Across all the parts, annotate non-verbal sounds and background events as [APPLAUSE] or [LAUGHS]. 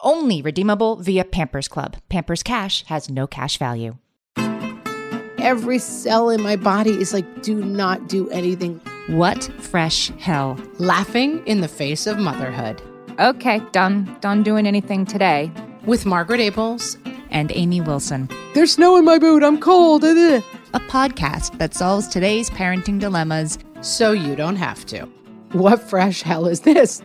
Only redeemable via Pampers Club. Pampers Cash has no cash value. Every cell in my body is like, do not do anything. What fresh hell? Laughing in the face of motherhood. Okay, done. Done doing anything today. With Margaret Ables and Amy Wilson. There's snow in my boot. I'm cold. Uh, uh. A podcast that solves today's parenting dilemmas so you don't have to. What fresh hell is this?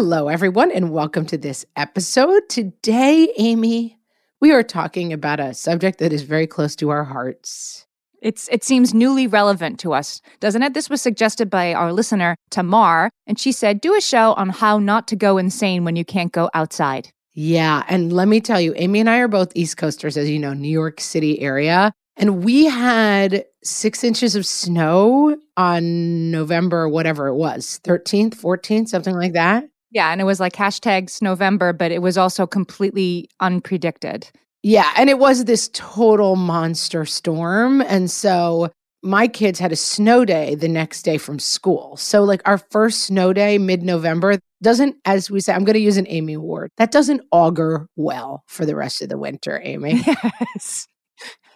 Hello, everyone, and welcome to this episode. Today, Amy, we are talking about a subject that is very close to our hearts. It's it seems newly relevant to us, doesn't it? This was suggested by our listener Tamar, and she said, "Do a show on how not to go insane when you can't go outside." Yeah, and let me tell you, Amy and I are both East Coasters, as you know, New York City area, and we had six inches of snow on November, whatever it was, 13th, 14th, something like that. Yeah, and it was like hashtags November, but it was also completely unpredicted. Yeah, and it was this total monster storm. And so my kids had a snow day the next day from school. So, like, our first snow day, mid November, doesn't, as we say, I'm going to use an Amy word, that doesn't augur well for the rest of the winter, Amy. [LAUGHS] Yes.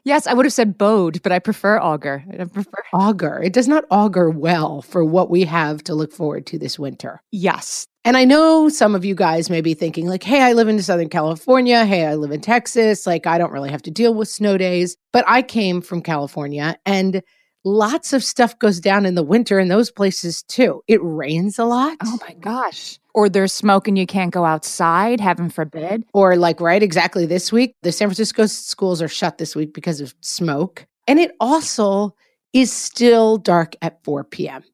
Yes, I would have said bode, but I prefer augur. I prefer augur. It does not augur well for what we have to look forward to this winter. Yes. And I know some of you guys may be thinking, like, hey, I live in Southern California. Hey, I live in Texas. Like, I don't really have to deal with snow days. But I came from California and lots of stuff goes down in the winter in those places too. It rains a lot. Oh my gosh. Or there's smoke and you can't go outside, heaven forbid. Or, like, right, exactly this week, the San Francisco schools are shut this week because of smoke. And it also is still dark at 4 p.m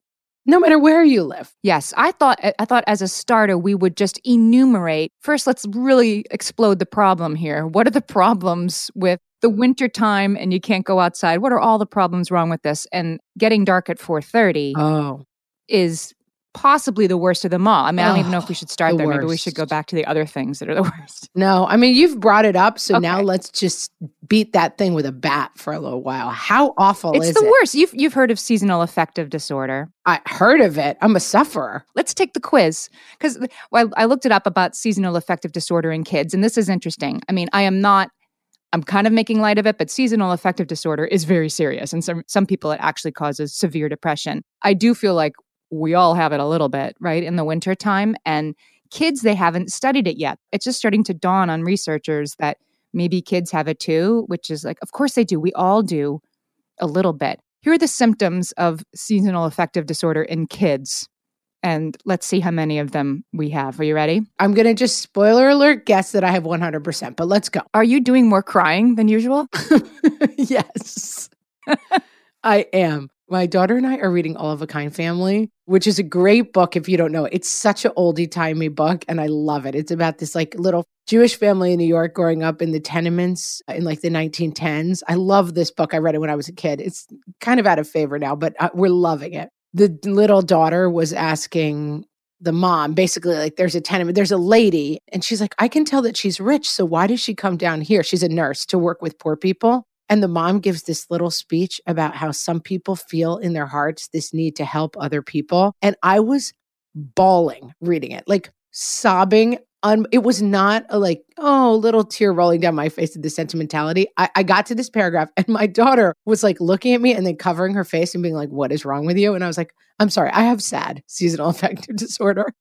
no matter where you live. Yes, I thought I thought as a starter we would just enumerate. First, let's really explode the problem here. What are the problems with the winter time and you can't go outside? What are all the problems wrong with this? And getting dark at 4:30 oh. is possibly the worst of them all. I mean, I don't even know if we should start the there. Worst. Maybe we should go back to the other things that are the [LAUGHS] worst. No, I mean, you've brought it up. So okay. now let's just beat that thing with a bat for a little while. How awful it's is the worst. You've, you've heard of seasonal affective disorder. I heard of it. I'm a sufferer. Let's take the quiz because well, I looked it up about seasonal affective disorder in kids. And this is interesting. I mean, I am not I'm kind of making light of it, but seasonal affective disorder is very serious. And some, some people, it actually causes severe depression. I do feel like we all have it a little bit, right, in the winter time. And kids, they haven't studied it yet. It's just starting to dawn on researchers that maybe kids have it too, which is like, of course they do. We all do a little bit. Here are the symptoms of seasonal affective disorder in kids. And let's see how many of them we have. Are you ready? I'm going to just spoiler alert guess that I have 100%, but let's go. Are you doing more crying than usual? [LAUGHS] yes, [LAUGHS] I am. My daughter and I are reading All of a Kind Family, which is a great book if you don't know. It. It's such an oldie timey book and I love it. It's about this like little Jewish family in New York growing up in the tenements in like the 1910s. I love this book. I read it when I was a kid. It's kind of out of favor now, but uh, we're loving it. The little daughter was asking the mom basically like there's a tenement there's a lady and she's like i can tell that she's rich so why does she come down here she's a nurse to work with poor people and the mom gives this little speech about how some people feel in their hearts this need to help other people. And I was bawling reading it, like sobbing un- it was not a like, oh, little tear rolling down my face at the sentimentality. I, I got to this paragraph and my daughter was like looking at me and then covering her face and being like, what is wrong with you? And I was like, I'm sorry, I have sad seasonal affective [LAUGHS] disorder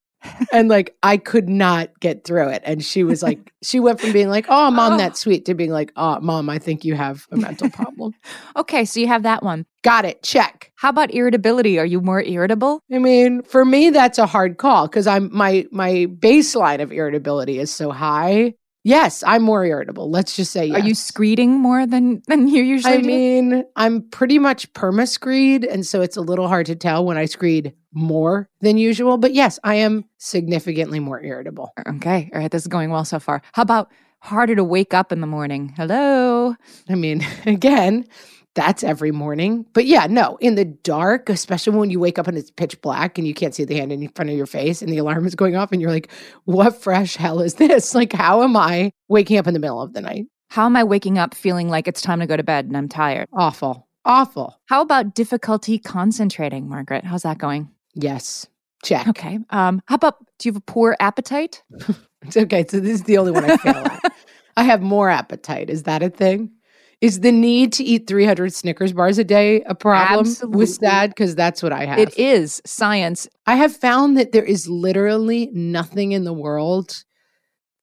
and like I could not get through it. And she was like, [LAUGHS] she went from being like, "Oh, mom, Oh. that's sweet," to being like, "Oh, mom, I think you have a mental problem." [LAUGHS] Okay, so you have that one. Got it. Check. How about irritability? Are you more irritable? I mean, for me, that's a hard call because I'm my my baseline of irritability is so high. Yes, I'm more irritable. Let's just say yes. Are you screeding more than than you usually I do? mean, I'm pretty much perma-screed, and so it's a little hard to tell when I screed more than usual. But yes, I am significantly more irritable. Okay, all right, this is going well so far. How about harder to wake up in the morning? Hello. I mean, [LAUGHS] again, that's every morning. But yeah, no, in the dark, especially when you wake up and it's pitch black and you can't see the hand in front of your face and the alarm is going off and you're like, what fresh hell is this? [LAUGHS] Like, how am I waking up in the middle of the night? How am I waking up feeling like it's time to go to bed and I'm tired? Awful. Awful. How about difficulty concentrating, Margaret? How's that going? Yes. Check. Okay. Um, how about do you have a poor appetite? [LAUGHS] It's okay. So this is the only one I fail at. [LAUGHS] I have more appetite. Is that a thing? Is the need to eat 300 Snickers bars a day a problem Absolutely. with that? Because that's what I have. It is science. I have found that there is literally nothing in the world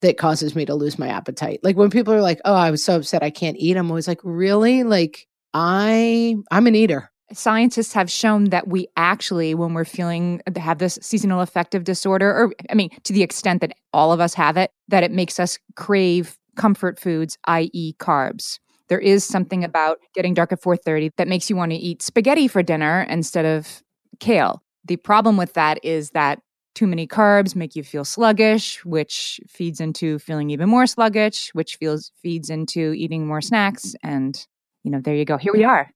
that causes me to lose my appetite. Like when people are like, "Oh, I was so upset I can't eat." I'm always like, "Really?" Like I I'm an eater. Scientists have shown that we actually, when we're feeling uh, have this seasonal affective disorder, or I mean, to the extent that all of us have it, that it makes us crave comfort foods, i.e., carbs. There is something about getting dark at 4:30 that makes you want to eat spaghetti for dinner instead of kale. The problem with that is that too many carbs make you feel sluggish, which feeds into feeling even more sluggish, which feels feeds into eating more snacks and you know, there you go. Here we are.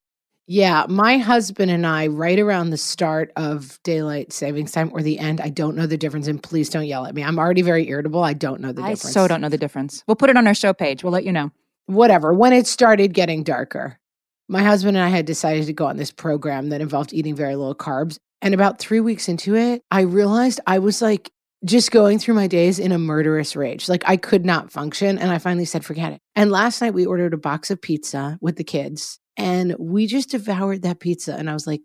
Yeah, my husband and I, right around the start of daylight savings time or the end, I don't know the difference. And please don't yell at me. I'm already very irritable. I don't know the I difference. I so don't know the difference. We'll put it on our show page. We'll let you know. Whatever. When it started getting darker, my husband and I had decided to go on this program that involved eating very little carbs. And about three weeks into it, I realized I was like just going through my days in a murderous rage. Like I could not function. And I finally said, forget it. And last night we ordered a box of pizza with the kids and we just devoured that pizza. And I was like,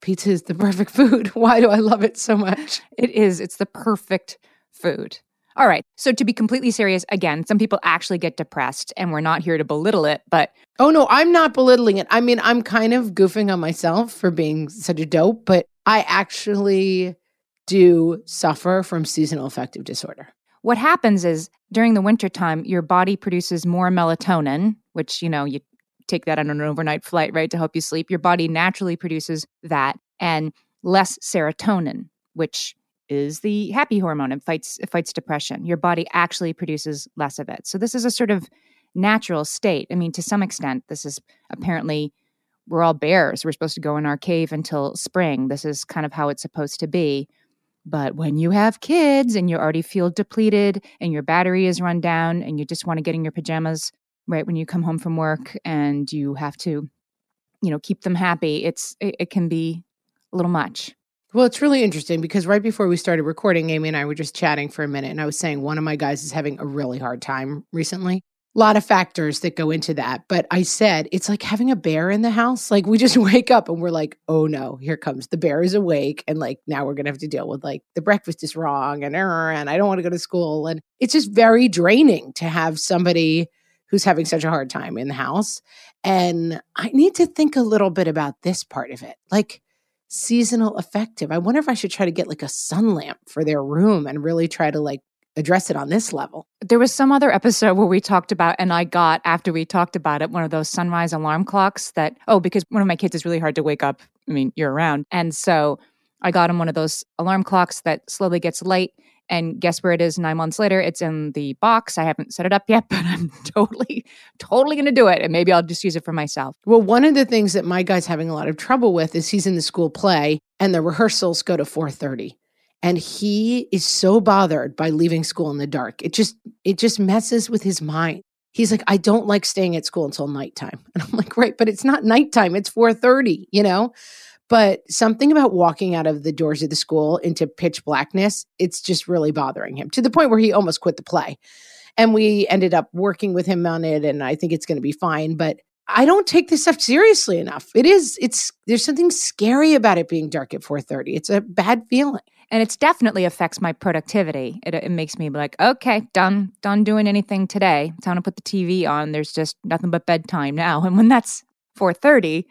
pizza is the [LAUGHS] perfect food. Why do I love it so much? It is. It's the perfect food. All right. So to be completely serious, again, some people actually get depressed, and we're not here to belittle it, but Oh no, I'm not belittling it. I mean, I'm kind of goofing on myself for being such a dope, but I actually do suffer from seasonal affective disorder. what happens is during the wintertime, your body produces more melatonin, which, you know, you take that on an overnight flight, right, to help you sleep. Your body naturally produces that and less serotonin, which is the happy hormone. and fights fights depression. Your body actually produces less of it. So this is a sort of natural state. I mean, to some extent, this is apparently we're all bears. We're supposed to go in our cave until spring. This is kind of how it's supposed to be. But when you have kids and you already feel depleted and your battery is run down and you just want to get in your pajamas right when you come home from work and you have to, you know, keep them happy, it's it, it can be a little much. Well, it's really interesting because right before we started recording, Amy and I were just chatting for a minute, and I was saying one of my guys is having a really hard time recently. A lot of factors that go into that. But I said, it's like having a bear in the house. Like we just [LAUGHS] wake up and we're like, oh no, here comes the bear is awake. And like now we're going to have to deal with like the breakfast is wrong and, uh, and I don't want to go to school. And it's just very draining to have somebody who's having such a hard time in the house. And I need to think a little bit about this part of it. Like, seasonal affective. I wonder if I should try to get like a sun lamp for their room and really try to like address it on this level. There was some other episode where we talked about, and I got after we talked about it, one of those sunrise alarm clocks that, oh, because one of my kids is really hard to wake up. I mean, year round. And so I got him one of those alarm clocks that slowly gets light. And guess where it is nine months later? It's in the box. I haven't set it up yet, [LAUGHS] but I'm totally, totally going to do it. And maybe I'll just use it for myself. Well, one of the things that my guy's having a lot of trouble with is he's in the school play and the rehearsals go to 4:30. And he is so bothered by leaving school in the dark. It just it just messes with his mind. He's like, I don't like staying at school until nighttime. [LAUGHS] And I'm like, right, but it's not nighttime, it's 4:30, you know? But something about walking out of the doors of the school into pitch blackness, it's just really bothering him to the point where he almost quit the play. And we ended up working with him on it. And I think it's going to be fine. But I don't take this stuff seriously enough. It is, it's, there's something scary about it being dark at 4.30. It's a bad feeling. And it definitely affects my productivity. It, it makes me like, okay, done, done doing anything today. Time to put the TV on. There's just nothing but bedtime now. [LAUGHS] And when that's 4.30,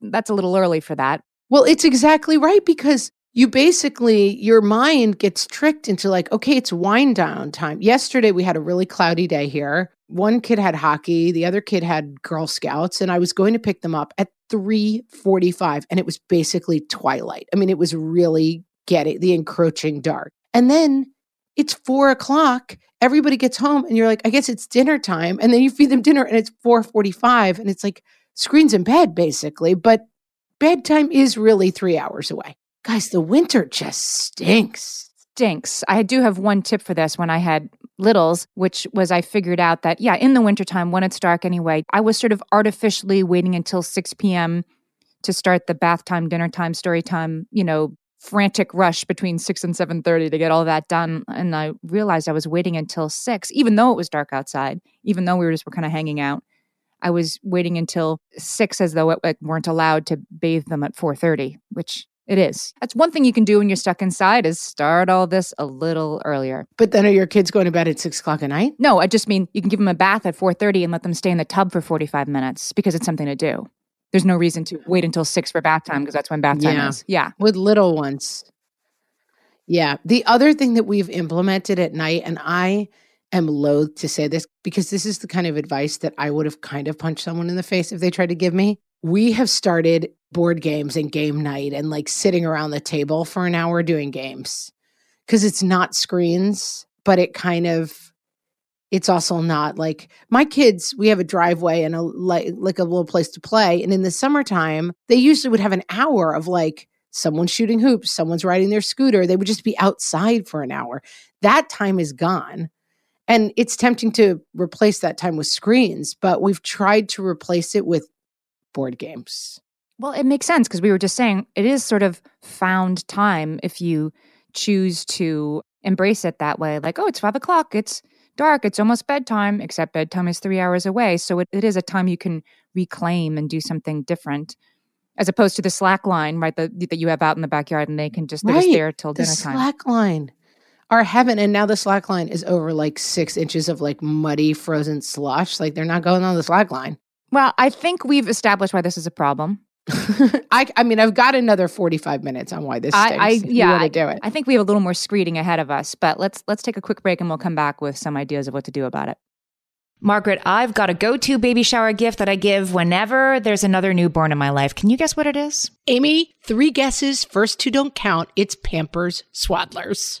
that's a little early for that. Well, it's exactly right because you basically your mind gets tricked into like okay it's wind down time. Yesterday we had a really cloudy day here. One kid had hockey the other kid had girl scouts and i was going to pick them up at 3.45 and it was basically twilight. I mean it was really getting the encroaching dark. And then it's four o'clock everybody gets home and you're like i guess it's dinner time and then you feed them dinner and it's 4.45 and it's like screens in bed basically but bedtime is really three hours away Guys, the winter just stinks. Stinks. I do have one tip for this when I had littles, which was I figured out that, yeah, in the wintertime, when it's dark anyway, I was sort of artificially waiting until 6 p.m. to start the bath time, dinner time, story time, you know, frantic rush between 6 and 7.30 to get all that done and i realized i was waiting until 6 even though it was dark outside even though we were just were kind of hanging out i was waiting until 6 as though it, it weren't allowed to bathe them at 4.30 which it is. That's one thing you can do when you're stuck inside is start all this a little earlier. But then are your kids going to bed at six o'clock at night? No, I just mean you can give them a bath at 4.30 and let them stay in the tub for 45 minutes because it's something to do. There's no reason to wait until six for bath time because that's when bath time Yeah. is. Yeah. With little ones. Yeah. The other thing that we've implemented at night, and I am loath to say this because this is the kind of advice that I would have kind of punched someone in the face if they tried to give me. We have started board games and game night and like sitting around the table for an hour doing games because it's not screens, but it kind of it's also not like my kids we have a driveway and a like like a little place to play and in the summertime they usually would have an hour of like someone's shooting hoops someone's riding their scooter they would just be outside for an hour that time is gone and it's tempting to replace that time with screens but we've tried to replace it with board games Well, it makes sense because we were just saying it is sort of found time if you choose to embrace it that way. Like, oh, it's five o'clock, it's dark, it's almost bedtime, except bedtime is three hours away. So it, it is a time you can reclaim and do something different. As opposed to the slack line, right, that, that you have out in the backyard and they can just, they're just there till the dinner time. slack line our heaven and now the slack line is over like six inches of like muddy frozen slush like they're not going on the slack line Well, I think we've established why this is a problem. [LAUGHS] I, I mean, I've got another 45 minutes on why this I- I- yeah, you do it. I think we have a little more screeding ahead of us, but let's let's take a quick break and we'll come back with some ideas of what to do about it. Margaret, I've got a go to baby shower gift that I give whenever there's another newborn in my life. Can you guess what it is? Amy, three guesses. First two don't count. It's Pampers Swaddlers.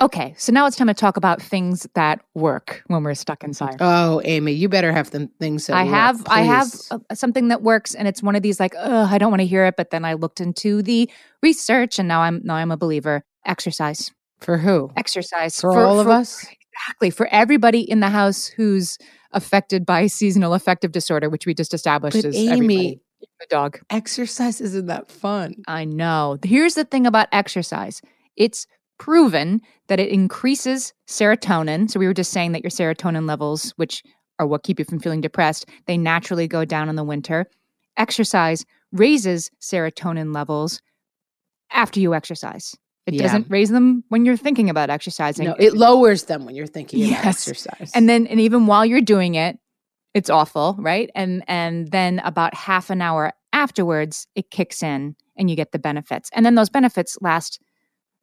Okay, so now it's time to talk about things that work when we're stuck inside. Oh, Amy, you better have them things that I work, have I have uh, something that works and it's one of these like, oh, I don't want to hear it, but then I looked into the research and now I'm now I'm a believer. Exercise. for who? Exercise For, all of us? Exactly. For everybody in the house who's affected by [LAUGHS] seasonal affective disorder, which we just established But is Amy- everybody. The dog. Exercise isn't that fun. I know. Here's the thing about exercise. It's proven that it increases serotonin. So we were just saying that your serotonin levels, which are what keep you from feeling depressed, they naturally go down in the winter. Exercise raises serotonin levels after you exercise. It Yeah. doesn't raise them when you're thinking about exercising. No, it lowers them when you're thinking about exercise. and then and even while you're doing it, it's awful, right? And and then about half an hour afterwards, it kicks in and you get the benefits. And then those benefits last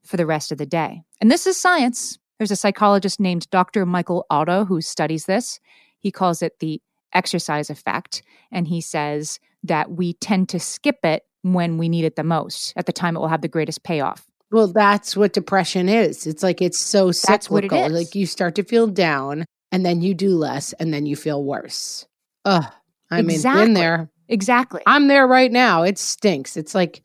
for the rest of the day. And this is science. There's a psychologist named Dr. Michael Otto who studies this. He calls it the exercise effect. And he says that we tend to skip it when we need it the most, at the time it will have the greatest payoff. Well, that's what depression is. It's like it's so That's what it cyclical. Like you start to feel down and then you do less and then you feel worse. Ugh. I mean, Exactly. been there. Exactly. I'm there right now. It stinks. It's like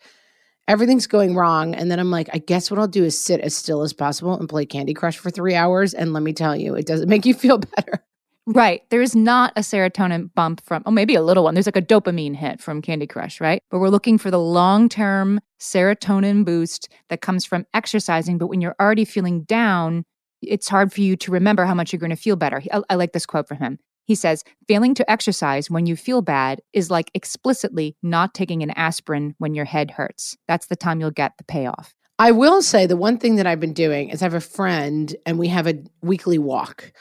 everything's going wrong. And then I'm like, I guess what I'll do is sit as still as possible and play Candy Crush for three hours. And let me tell you, it doesn't make you feel [LAUGHS] better. Right. There's not a serotonin bump from, oh, maybe a little one. There's like a dopamine hit from Candy Crush, right? But we're looking for the long term serotonin boost that comes from exercising. But when you're already feeling down, it's hard for you to remember how much you're going to feel better. I, I like this quote from him. He says, failing to exercise when you feel bad is like explicitly not taking an aspirin when your head hurts. That's the time you'll get the payoff. I will say the one thing that I've been doing is I have a friend and we have a weekly walk.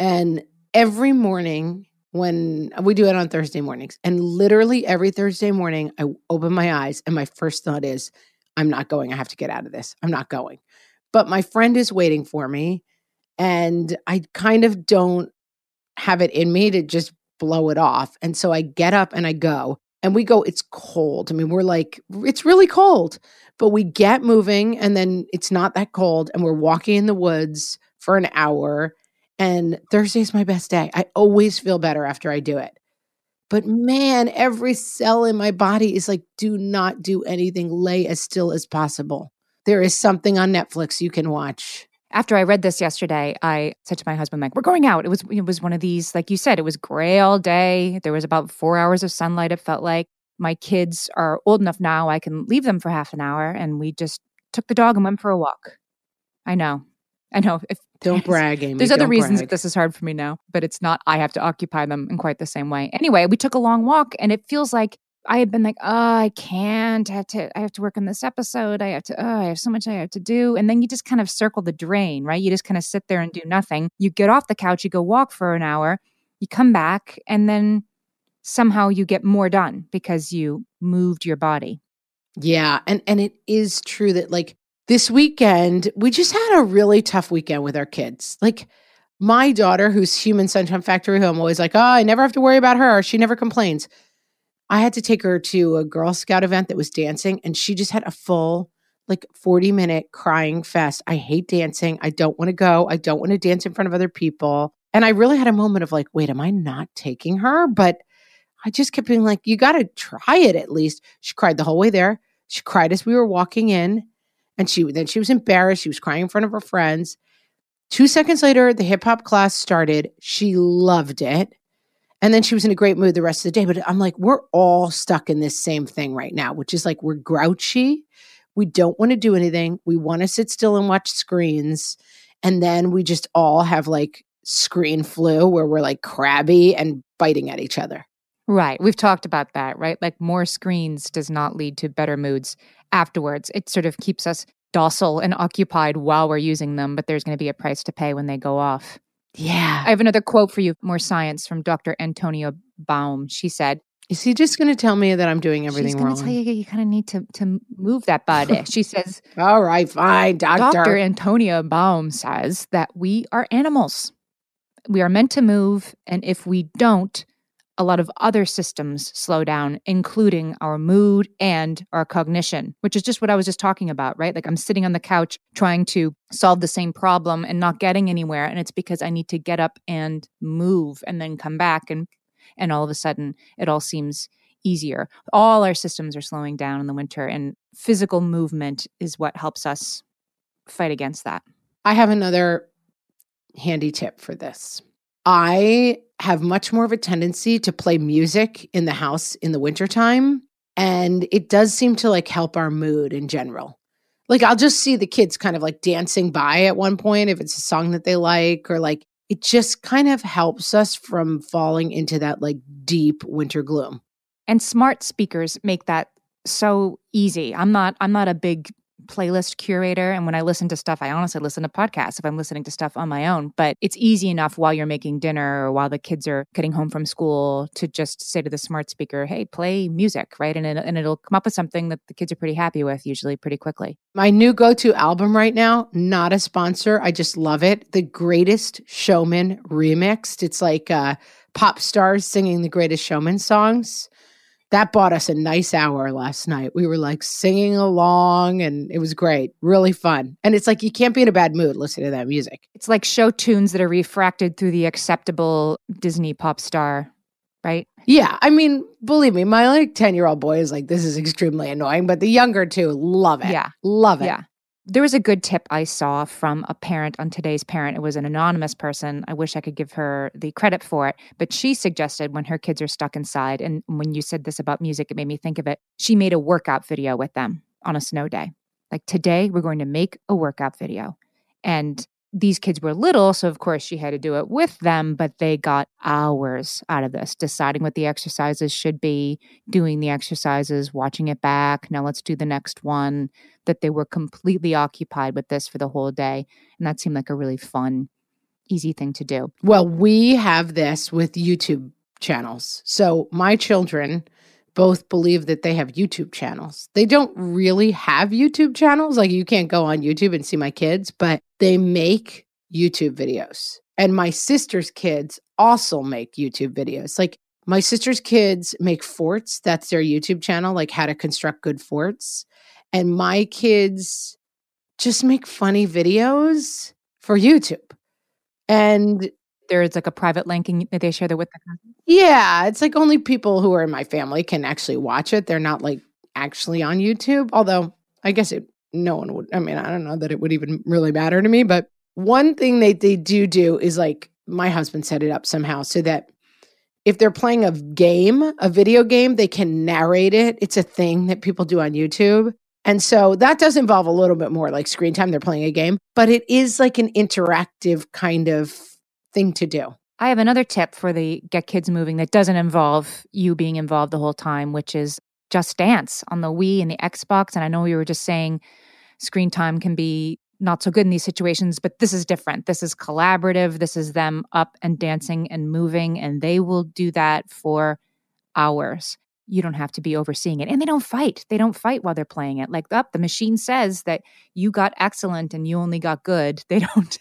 And every morning when we do it on Thursday mornings, and literally every Thursday morning, I open my eyes and my first thought is, I'm not going. I have to get out of this. I'm not going. But my friend is waiting for me. And I kind of don't have it in me to just blow it off. And so I get up and I go. And we go, it's cold. I mean, we're like, it's really cold but we get moving and then it's not that cold and we're walking in the woods for an hour and thursday is my best day i always feel better after i do it but man every cell in my body is like do not do anything lay as still as possible there is something on netflix you can watch after I read this yesterday, I said to my husband, like, we're going out. It was it was one of these, like you said, it was gray all day. There was about four hours of sunlight, it felt like. My kids are old enough now, I can leave them for half an hour. And we just took the dog and went for a walk. I know. I know. If [LAUGHS] don't brag amy There's other reasons brag. that this is hard for me now, but it's not I have to occupy them in quite the same way. Anyway, we took a long walk and it feels like I had been like, oh, I can't. I have to I have to work on this episode. I have to oh, I have so much I have to do. And then you just kind of circle the drain, right? You just kind of sit there and do nothing. You get off the couch, you go walk for an hour, you come back, and then somehow you get more done because you moved your body. Yeah, and and it is true that like this weekend we just had a really tough weekend with our kids. Like my daughter, who's human sunshine factory, who I'm always like, oh, I never have to worry about her. She never complains. I had to take her to a Girl Scout event that was dancing, and she just had a full like 40 minute crying fest. I hate dancing. I don't want to go. I don't want to dance in front of other people. And I really had a moment of like, wait, am I not taking her? But I just kept being like, you got to try it at least. She cried the whole way there. She cried as we were walking in, and she then she was embarrassed. She was crying in front of her friends. Two seconds later, the hip hop class started. She loved it. And then she was in a great mood the rest of the day. But I'm like, we're all stuck in this same thing right now, which is like we're grouchy. We don't want to do anything. We want to sit still and watch screens. And then we just all have like screen flu where we're like crabby and biting at each other. Right. We've talked about that, right? Like more screens does not lead to better moods afterwards. It sort of keeps us docile and occupied while we're using them, but there's going to be a price to pay when they go off. Yeah. I have another quote for you, more science from Dr. Antonia Baum. She said, Is he just going to tell me that I'm doing everything She's going wrong? to tell you you kind of need to to move that body. [LAUGHS] she says, All right, fine, doctor. Dr. Antonia Baum says that we are animals. We are meant to move, and if we don't, a lot of other systems slow down, including our mood and our cognition, which is just what I was just talking about, right? Like I'm sitting on the couch trying to solve the same problem and not getting anywhere. And it's because I need to get up and move and then come back. And, and all of a sudden, it all seems easier. All our systems are slowing down in the winter, and physical movement is what helps us fight against that. I have another handy tip for this. I have much more of a tendency to play music in the house in the wintertime. And it does seem to like help our mood in general. Like I'll just see the kids kind of like dancing by at one point if it's a song that they like, or like it just kind of helps us from falling into that like deep winter gloom. And smart speakers make that so easy. I'm not I'm not a big playlist curator and when I listen to stuff I honestly listen to podcasts if I'm listening to stuff on my own, but it's easy enough while you're making dinner or while the kids are getting home from school to just say to the smart speaker, "Hey, play music," right? And it, and it'll come up with something that the kids are pretty happy with usually pretty quickly. My new go to album right now, not a sponsor. I just love it. The Greatest Showman remixed. It's like uh, pop stars singing the Greatest Showman songs. That bought us a nice hour last night. We were like singing along and it was great, really fun. And it's like you can't be in a bad mood listening to that music. It's like show tunes that are refracted through the acceptable Disney pop star, right? Yeah, I mean, believe me, my like 10 year old boy is like, this is extremely annoying, but the younger two love it. Yeah. Love it. Yeah. There was a good tip I saw from a parent on today's parent. It was an anonymous person. I wish I could give her the credit for it, but she suggested when her kids are stuck inside, and when you said this about music, it made me think of it. She made a workout video with them on a snow day. Like today, we're going to make a workout video. And these kids were little, so of course she had to do it with them, but they got hours out of this, deciding what the exercises should be, doing the exercises, watching it back. Now let's do the next one. That they were completely occupied with this for the whole day. And that seemed like a really fun, easy thing to do. Well, we have this with YouTube channels. So my children both believe that they have YouTube channels. They don't really have YouTube channels. Like you can't go on YouTube and see my kids, but they make YouTube videos. And my sister's kids also make YouTube videos. Like my sister's kids make forts. That's their YouTube channel, like how to construct good forts. And my kids just make funny videos for YouTube. And There's like a private linking that they share that with the yeah, it's like only people who are in my family can actually watch it. They're not like actually on YouTube. Although I guess it no one would I mean, I don't know that it would even really matter to me, but one thing they they do do is like my husband set it up somehow so that if they're playing a game, a video game, they can narrate it. It's a thing that people do on YouTube. And so that does involve a little bit more like screen time. They're playing a game, but it is like an interactive kind of thing to do. I have another tip for the Get Kids Moving that doesn't involve you being involved the whole time, which is Just Dance on the Wii and the Xbox. And I know we were just saying screen time can be not so good in these situations, but this is different. This is collaborative. This is them up and dancing and moving, and they will do that for hours. You don't have to be overseeing it. And they don't fight. They don't fight while they're playing it. Like up, the machine says that you got excellent and you only got good. [LAUGHS] They don't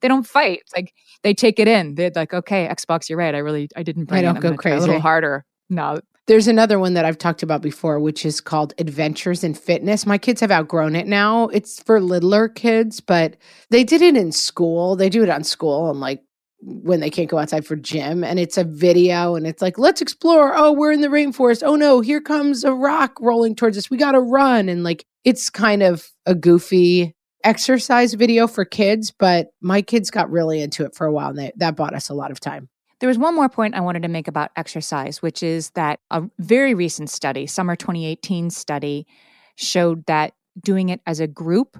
they don't fight. It's like they take it in. They're like, okay, Xbox, you're right. I really I didn't bring I don't I'm go gonna A little harder. No, There's another one that I've talked about before, which is called Adventures in Fitness. My kids have outgrown it now. It's for littler kids, but they did it in school. They do it on school and like when they can't go outside for gym. And it's a video and it's like, let's explore. Oh, we're in the rainforest. Oh no, here comes a rock rolling towards us. We got to run. And like, it's kind of a goofy exercise video for kids, but my kids got really into it for a while and they, that bought us a lot of time. There was one more point I wanted to make about exercise, which is that a very recent study, summer 2018 study, showed that doing it as a group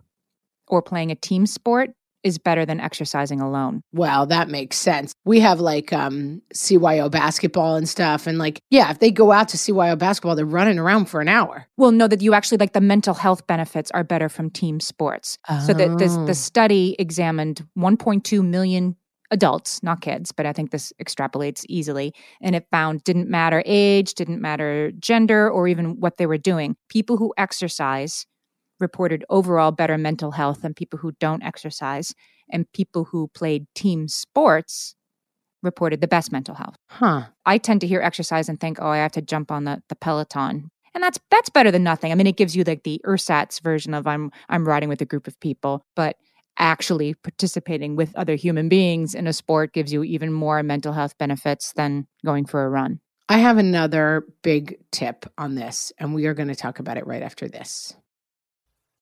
or playing a team sport is better than exercising alone. Well, that makes sense. We have like um CYO basketball and stuff. And like, yeah, if they go out to CYO basketball, they're running around for an hour. Well, no, that you actually like the mental health benefits are better from team sports. So that this Oh. the study examined 1.2 million adults, not kids, but I think this extrapolates easily. And it found didn't matter age, didn't matter gender, or even what they were doing. People who exercise reported overall better mental health than people who don't exercise, and people who played team sports reported the best mental health. Huh. I tend to hear exercise and think, oh, I have to jump on the, the Peloton. And that's that's better than nothing. I mean, it gives you like the ersatz version of I'm I'm riding with a group of people, but actually participating with other human beings in a sport gives you even more mental health benefits than going for a run. I have another big tip on this, and we are going to talk about it right after this.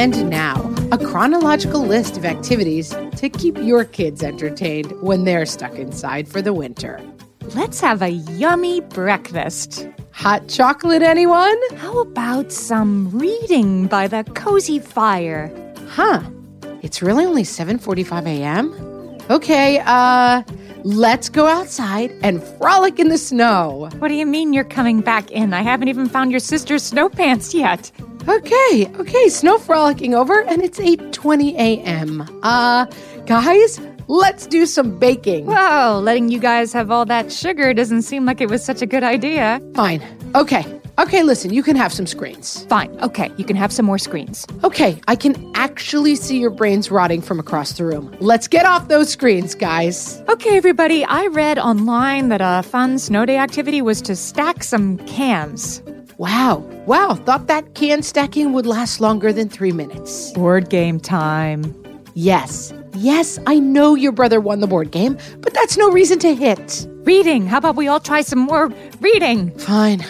And now, a chronological list of activities to keep your kids entertained when they're stuck inside for the winter. Let's have a yummy breakfast. Hot chocolate, anyone? How about some reading by the cozy fire? Huh. It's really only 7:45 a.m. Okay, uh let's go outside and frolic in the snow. What do you mean you're coming back in? I haven't even found your sister's snow pants yet. Okay, okay, snow frolicking over and it's 8:20 a.m. Uh guys, let's do some baking. Whoa, letting you guys have all that sugar doesn't seem like it was such a good idea. Fine. Okay. Okay, listen, you can have some screens. Fine, okay, you can have some more screens. Okay, I can actually see your brains rotting from across the room. Let's get off those screens, guys. Okay, everybody, I read online that a fun snow day activity was to stack some cans. Wow. Wow, thought that can stacking would last longer than 3 minutes. Board game time. Yes. Yes, I know your brother won the board game, but that's no reason to hit. Reading. How about we all try some more reading? Fine.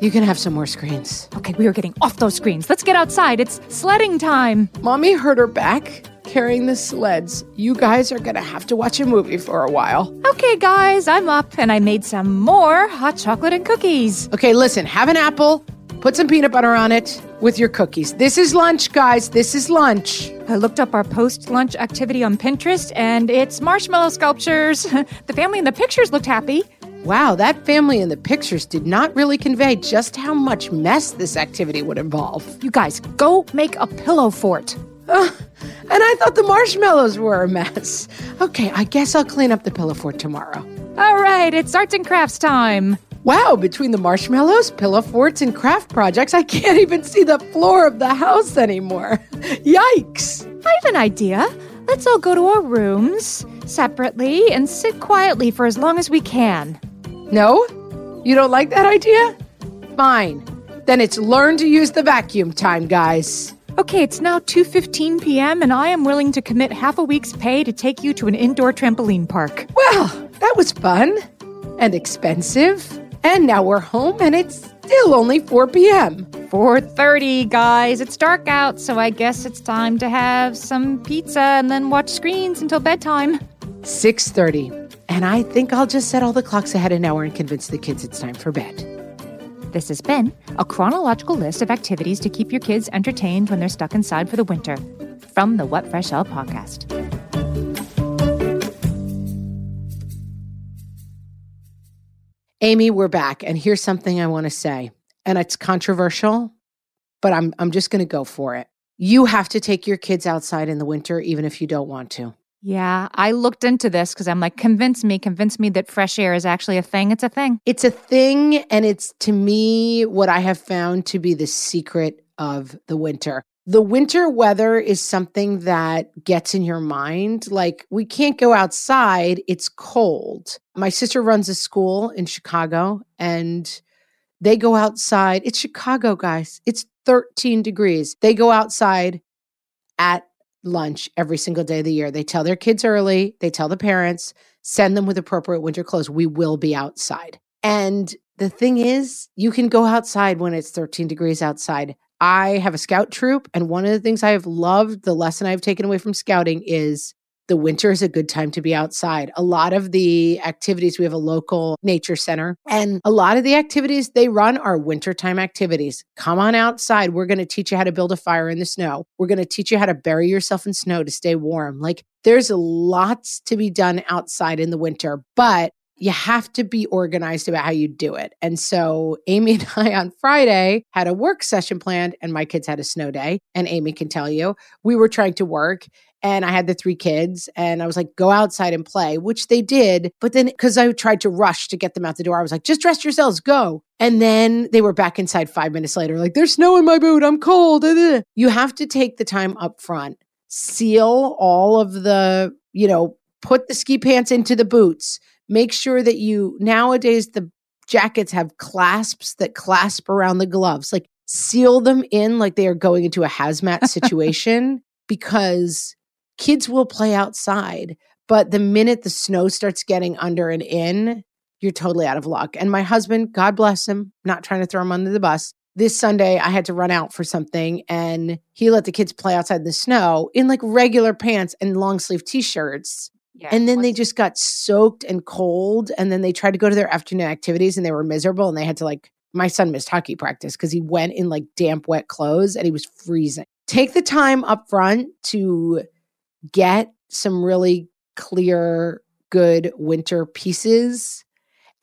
You can have some more screens. Okay, we are getting off those screens. Let's get outside. It's sledding time. Mommy hurt her back. Carrying the sleds. You guys are to have to watch a movie for a while. Okay, guys, I'm up and I made some more hot chocolate and cookies. Okay, listen, have an apple, put some peanut butter on it with your cookies. This is lunch, guys. This is lunch. I looked up our post lunch activity on Pinterest and it's marshmallow sculptures. [LAUGHS] the family in the pictures looked happy. Wow, that family in the pictures did not really convey just how much mess this activity would involve. You guys, go make a pillow fort. Uh, [LAUGHS] and I thought the marshmallows were a mess. Okay, I guess I'll clean up the pillow fort tomorrow. All right, it's arts and crafts time. Wow, between the marshmallows, pillow forts, and craft projects, I can't even see the floor of the house anymore. [LAUGHS] Yikes! I have an idea. Let's all go to our rooms separately and sit quietly for as long as we can. No? You don't like that idea? Fine. Then it's learn to use the vacuum time, guys. Okay, it's now 2:15 p.m. and I am willing to commit half a week's pay to take you to an indoor trampoline park. Well, that was fun and expensive. And now we're home and it's still only 4 p.m. 4:30, guys. It's dark out, so I guess it's time to have some pizza and then watch screens until bedtime. 6:30. And I think I'll just set all the clocks ahead an hour and convince the kids it's time for bed. This has been a chronological list of activities to keep your kids entertained when they're stuck inside for the winter from the What Fresh Hell podcast. Amy, we're back, and here's something I want to say. And it's controversial, but I'm I'm just going to go for it. You have to take your kids outside in the winter even if you don't want to. Yeah, I looked into this because I'm like, convince me, convince me that fresh air is actually a thing. It's a thing. It's a thing, and it's to me what I have found to be the secret of the winter. The winter weather is something that gets in your mind. Like, we can't go outside, it's cold. My sister runs a school in Chicago, and they go outside. It's Chicago, guys. It's 13 degrees. They go outside at lunch every single day of the year. They tell their kids early, they tell the parents, send them with appropriate winter clothes. We will be outside. And the thing is, you can go outside when it's 13 degrees outside. I have a scout troop, and one of the things I have loved, the lesson I've taken away from scouting is the winter is a good time to be outside. A lot of the activities, we have a local nature center, and a lot of the activities they run are wintertime activities. Come on outside. We're going to teach you how to build a fire in the snow. We're going to teach you how to bury yourself in snow to stay warm. Like there's lots to be done outside in the winter, but you have to be organized about how you do it. And so Amy [LAUGHS] and I on Friday had a work session planned and my kids had a snow day. And Amy can tell you, we were trying to work and I had the three kids and I was like, go outside and play, which they did. But then because I tried to rush to get them out the door, I was like, just dress yourselves, go. And then they were back inside five minutes later, like, there's snow in my boot, I'm cold. Uh, uh, you have to take the time up front, seal all of the, you know, put the ski pants into the boots. Make sure that you nowadays the jackets have clasps that clasp around the gloves. Like seal them in like they are going into a hazmat situation [LAUGHS] because kids will play outside. But the minute the snow starts getting under and in, you're totally out of luck. And my husband, God bless him, not trying to throw him under the bus. This Sunday, I had to run out for something, and he let the kids play outside in the snow in like regular pants and long sleeve t shirts. Yeah, and then they just got soaked and cold. And then they tried to go to their afternoon activities and they were miserable. And they had to like, my son missed hockey practice because he went in like damp, wet clothes and he was freezing. Take the time up front to get some really clear, good winter pieces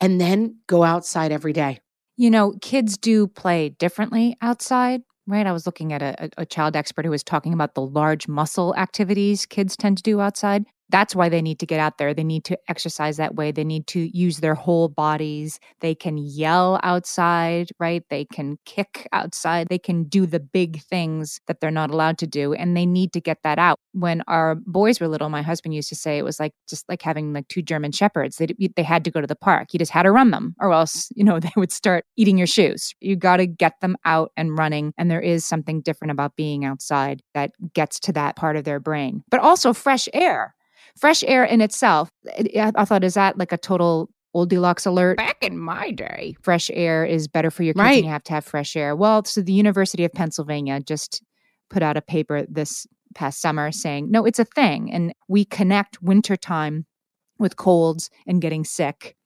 and then go outside every day. You know, kids do play differently outside, right? I was looking at a, a child expert who was talking about the large muscle activities kids tend to do outside that's why they need to get out there. They need to exercise that way. They need to use their whole bodies. They can yell outside, right? They can kick outside. They can do the big things that they're not allowed to do. And they need to get that out. When our boys were little, my husband used to say it was like just like having like two German shepherds. They, they had to go to the park. You just had to run them, or else, you know, [LAUGHS] they would start eating your shoes. You got to get them out and running. And there is something different about being outside that gets to that part of their brain, but also fresh air fresh air in itself, I thought, is that like a total Goldilocks alert? Back in my day, fresh air is better for your kids Right. and you have to have fresh air. Well, so the University of Pennsylvania just put out a paper this past summer saying, no, it's a thing. And we connect wintertime with colds and getting sick.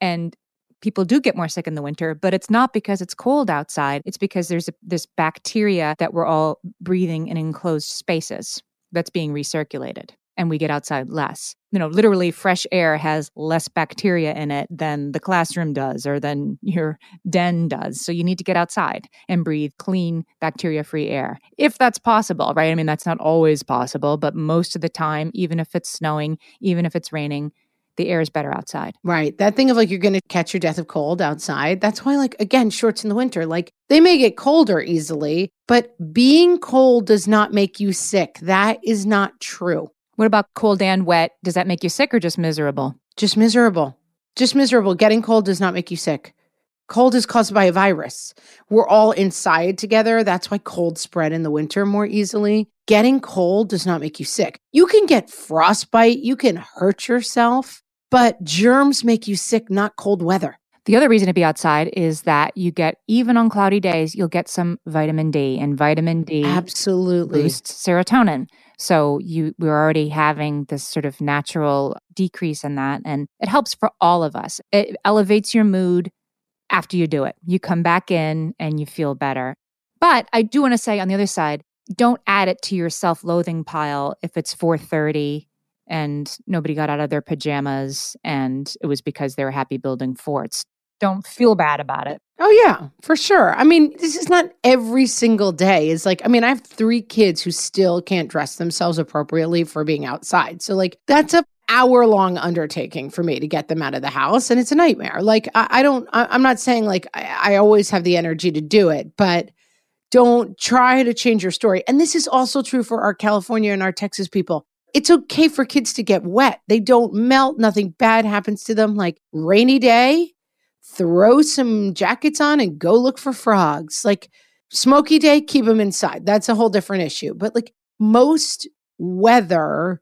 And people do get more sick in the winter, but it's not because it's cold outside. It's because there's a, this bacteria that we're all breathing in enclosed spaces that's being recirculated and we get outside less. You know, literally fresh air has less bacteria in it than the classroom does or than your den does. So you need to get outside and breathe clean, bacteria free air. If that's possible, right? I mean, that's not always possible, but most of the time, even if it's snowing, even if it's raining, the air is better outside. Right. That thing of like you're going to catch your death of cold outside. That's why, like, again, shorts in the winter, like they may get colder easily, but being cold does not make you sick. That is not true. What about cold and wet? Does that make you sick or just miserable? Just miserable. Just miserable. Getting cold does not make you sick. Cold is caused by a virus. We're all inside together. That's why cold spread in the winter more easily. Getting cold does not make you sick. You can get frostbite, you can hurt yourself, but germs make you sick, not cold weather. The other reason to be outside is that you get, even on cloudy days, you'll get some vitamin D, and vitamin D absolutely boosts serotonin. So you we're already having this sort of natural decrease in that, and it helps for all of us. It elevates your mood after you do it. You come back in and you feel better. But I do want to say on the other side, don't add it to your self-loathing pile if it's 4:30 and nobody got out of their pajamas and it was because they were happy building forts. Don't feel bad about it. Oh yeah, for sure. I mean, this is not every single day. It's like I mean, I have 3 kids who still can't dress themselves appropriately for being outside. So like that's a hour long undertaking for me to get them out of the house and it's a nightmare like i, I don't I, am not saying like I, I always have the energy to do it but don't try to change your story and this is also true for our california and our texas people it's okay for kids to get wet they don't melt nothing bad happens to them like rainy day throw some jackets on and go look for frogs like smoky day keep them inside that's a whole different issue but like most weather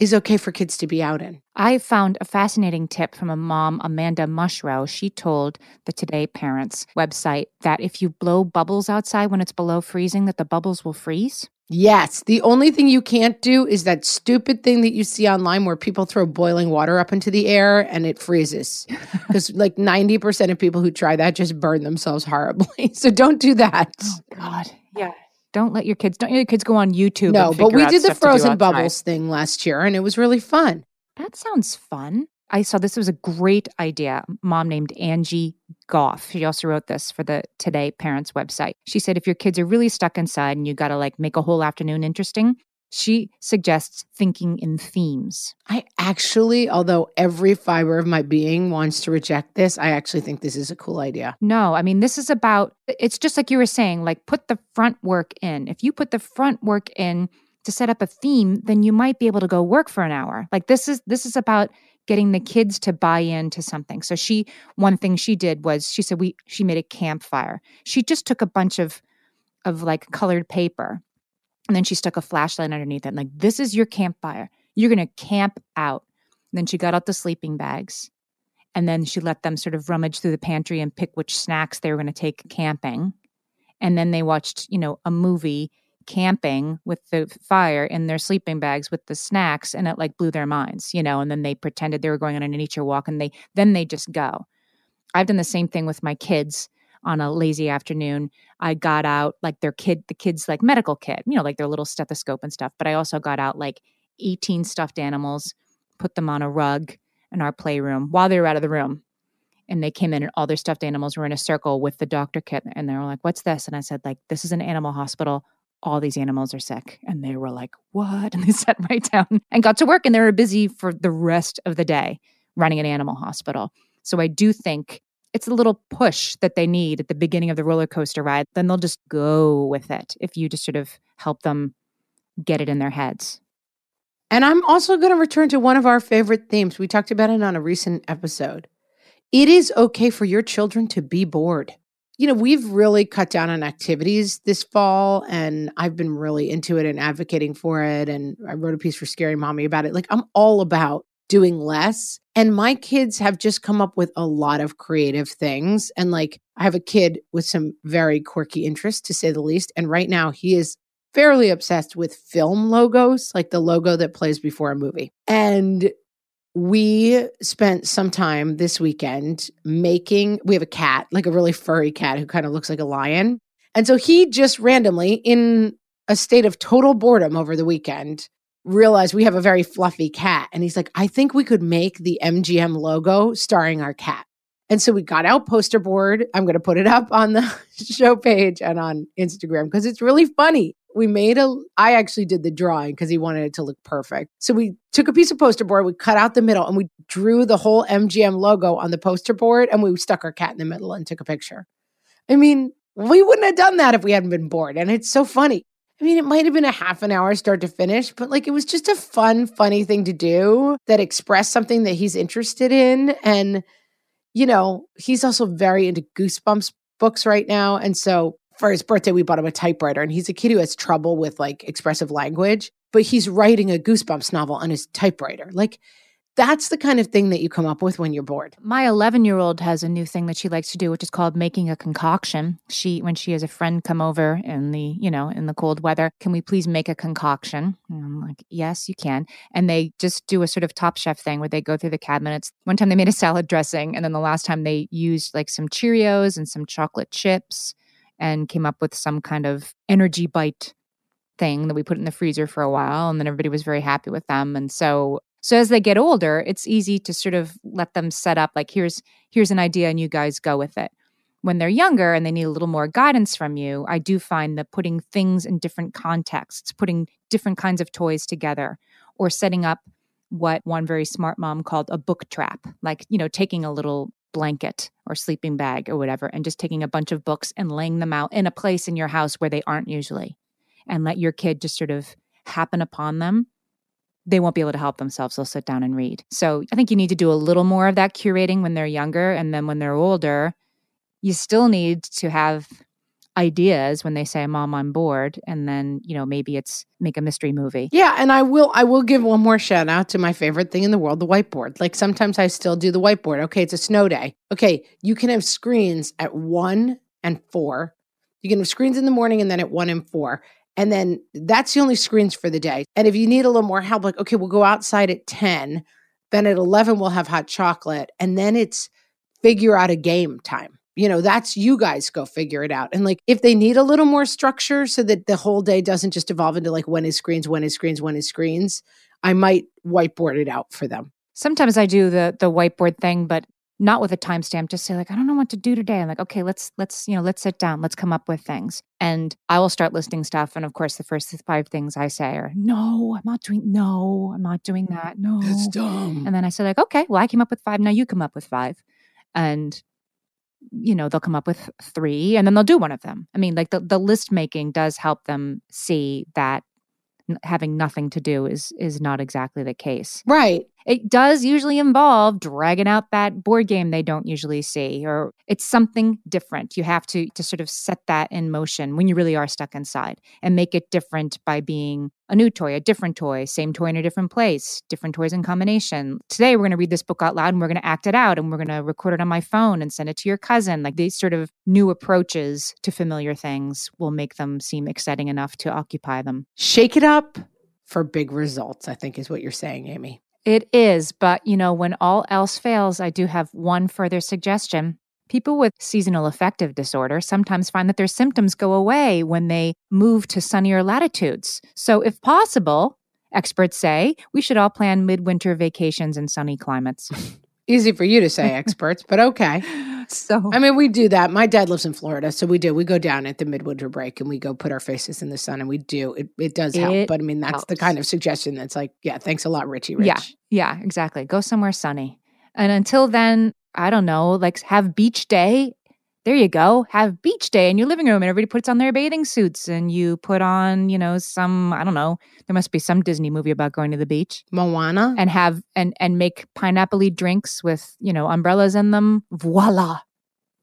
is okay for kids to be out in. I found a fascinating tip from a mom, Amanda Mushro. She told the Today Parents website that if you blow bubbles outside when it's below freezing, that the bubbles will freeze. Yes. The only thing you can't do is that stupid thing that you see online where people throw boiling water up into the air and it freezes. [LAUGHS] Because like 90% of people who try that just burn themselves horribly. [LAUGHS] So don't do that. Oh, God. Yeah. Don't let your kids. Don't let your kids go on YouTube. No, but we did the frozen bubbles thing last year, and it was really fun. That sounds fun. I saw this was a great idea. Mom named Angie Goff. She also wrote this for the Today Parents website. She said if your kids are really stuck inside and you got to like make a whole afternoon interesting, she suggests thinking in themes. I actually, although every fiber of my being wants to reject this, I actually think this is a cool idea. No, I mean, this is about, it's just like you were saying, like put the front work in. If you put the front work in to set up a theme, then you might be able to go work for an hour. Like this is, this is about getting the kids to buy into something. So she, one thing she did was she said, we, she made a campfire. She just took a bunch of, of like colored paper and then she stuck a flashlight underneath it. And like, this is your campfire. You're going to camp out. And then she got out the sleeping bags. And then she let them sort of rummage through the pantry and pick which snacks they were going to take camping. And then they watched, you know, a movie camping with the fire in their sleeping bags with the snacks and it like blew their minds, you know, and then they pretended they were going on a nature walk and they then they just go. I've done the same thing with my kids on a lazy afternoon, I got out like their kid, the kids' like medical kit, you know, like their little stethoscope and stuff. But I also got out like 18 stuffed animals, put them on a rug in our playroom while they were out of the room. And they came in and all their stuffed animals were in a circle with the doctor kit. And they were like, What's this? And I said, like, this is an animal hospital. All these animals are sick. And they were like, What? [LAUGHS] And they sat right down and got to work. And they were busy for the rest of the day running an animal hospital. So I do think it's a little push that they need at the beginning of the roller coaster ride. Then they'll just go with it if you just sort of help them get it in their heads. And I'm also going to return to one of our favorite themes. We talked about it on a recent episode. It is okay for your children to be bored. You know, we've really cut down on activities this fall, and I've been really into it and advocating for it. And I wrote a piece for Scary Mommy about it. Like, I'm all about doing less. And my kids have just come up with a lot of creative things. And like, I have a kid with some very quirky interests, to say the least. And right now, he is fairly obsessed with film logos, like the logo that plays before a movie. And we spent some time this weekend making, we have a cat, like a really furry cat who kind of looks like a lion. And so he just randomly, in a state of total boredom over the weekend, realized we have a very fluffy cat. And he's like, I think we could make the MGM logo starring our cat. And so we got out poster board. I'm going to put it up on the [LAUGHS] show page and on Instagram because it's really funny. We made a, I actually did the drawing because he wanted it to look perfect. So we took a piece of poster board, we cut out the middle, and we drew the whole MGM logo on the poster board and we stuck our cat in the middle and took a picture. I mean, we wouldn't have done that if we hadn't been bored. And it's so funny. I mean, it might have been a half an hour start to finish, but like it was just a fun, funny thing to do that expressed something that he's interested in. And, you know, he's also very into Goosebumps books right now. And so for his birthday, we bought him a typewriter, and he's a kid who has trouble with like expressive language, but he's writing a Goosebumps novel on his typewriter. Like, that's the kind of thing that you come up with when you're bored. My 11 year old has a new thing that she likes to do, which is called making a concoction. She, when she has a friend come over in the, you know, in the cold weather, can we please make a concoction? And I'm like, yes, you can. And they just do a sort of top chef thing where they go through the cabinets. One time they made a salad dressing, and then the last time they used like some Cheerios and some chocolate chips and came up with some kind of energy bite thing that we put in the freezer for a while and then everybody was very happy with them and so so as they get older, it's easy to sort of let them set up like here's here's an idea and you guys go with it. When they're younger and they need a little more guidance from you, I do find that putting things in different contexts, putting different kinds of toys together or setting up what one very smart mom called a book trap, like, you know, taking a little blanket or sleeping bag or whatever and just taking a bunch of books and laying them out in a place in your house where they aren't usually and let your kid just sort of happen upon them they won't be able to help themselves. They'll sit down and read. So I think you need to do a little more of that curating when they're younger. And then when they're older, you still need to have ideas when they say mom i'm bored and then you know maybe it's make a mystery movie yeah and i will i will give one more shout out to my favorite thing in the world the whiteboard like sometimes i still do the whiteboard okay it's a snow day okay you can have screens at one and four you can have screens in the morning and then at one and four and then that's the only screens for the day. And if you need a little more help, like, okay, we'll go outside at 10. Then at 11, we'll have hot chocolate. And then it's figure out a game time. You know, that's you guys go figure it out. And like, if they need a little more structure so that the whole day doesn't just evolve into like when is screens, when is screens, when is screens, I might whiteboard it out for them. Sometimes I do the the whiteboard thing, but not with a timestamp just say like i don't know what to do today. I'm like okay let's let's you know let's sit down. Let's come up with things. And i will start listing stuff and of course the first five things i say are no i'm not doing no i'm not doing that. No. It's dumb. And then i say like okay well i came up with five. Now you come up with five. And you know they'll come up with three and then they'll do one of them. I mean like the, the list making does help them see that having nothing to do is is not exactly the case. Right it does usually involve dragging out that board game they don't usually see or it's something different. You have to to sort of set that in motion when you really are stuck inside and make it different by being a new toy a different toy same toy in a different place different toys in combination. Today we're going to read this book out loud and we're going to act it out and we're going to record it on my phone and send it to your cousin. Like these sort of new approaches to familiar things will make them seem exciting enough to occupy them. Shake it up for big results i think is what you're saying amy it is, but you know, when all else fails, I do have one further suggestion. People with seasonal affective disorder sometimes find that their symptoms go away when they move to sunnier latitudes. So, if possible, experts say we should all plan midwinter vacations in sunny climates. [LAUGHS] Easy for you to say, [LAUGHS] experts, but okay. So, I mean, we do that. My dad lives in Florida, so we do. We go down at the midwinter break and we go put our faces in the sun, and we do. It, it does help, It but I mean, that's the kind of suggestion that's like, yeah, thanks a lot, Richie Rich. yeah, yeah, exactly. Go somewhere sunny. And until then, I don't know, like have beach day. There you go. Have beach day in your living room and everybody puts on their bathing suits and you put on, you know, some, I don't know, there must be some Disney movie about going to the beach Moana. and have and and make pineapple drinks with, you know, umbrellas in them. Voila.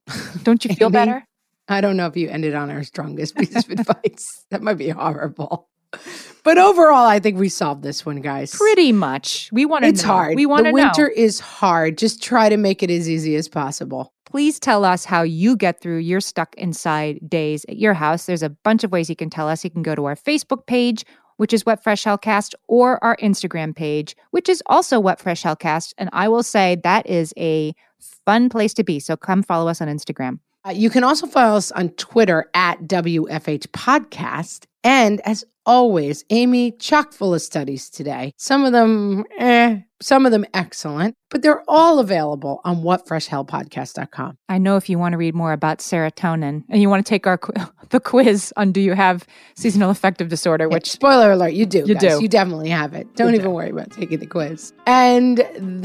[LAUGHS] Don't you feel Amy? better? I don't know if you ended on our strongest piece of [LAUGHS] advice. That might be horrible. But overall, I think we solved this one, guys. Pretty much. We want to It's know. hard. We want The to winter know. is hard. Just try to make it as easy as possible. Please tell us how you get through your stuck inside days at your house. There's a bunch of ways you can tell us. You can go to our Facebook page, which is What Fresh Hellcast, or our Instagram page, which is also What Fresh Hellcast. And I will say that is a fun place to be. So come follow us on Instagram. Uh, you can also follow us on Twitter at WFH Podcast. And as always, Amy, chock full of studies today. Some of them, eh, some of them excellent, but they're all available on whatfreshhellpodcast.com. I know if you want to read more about serotonin and you want to take our [LAUGHS] the quiz on do you have seasonal affective disorder, Yeah, which spoiler alert, you do. You guys. do. You definitely have it. Don't You even do. worry about taking the quiz. And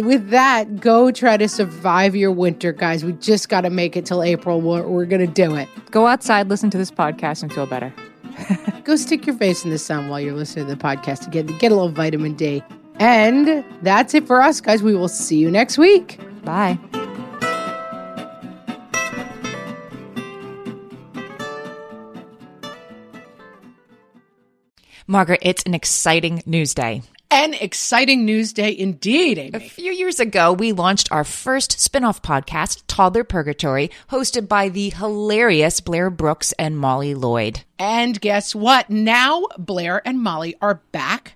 with that, go try to survive your winter, guys. We just got to make it till April. We're, we're going to do it. go outside, listen to this podcast, and feel better. [LAUGHS] Go stick your face in the sun while you're listening to the podcast to get, get a little vitamin D. And that's it for us, guys. We will see you next week. Bye. Margaret, it's an exciting news day. An exciting news day indeed, Amy. A few years ago, we launched our first spin off podcast, Toddler Purgatory, hosted by the hilarious Blair Brooks and Molly Lloyd. And guess what? Now Blair and Molly are back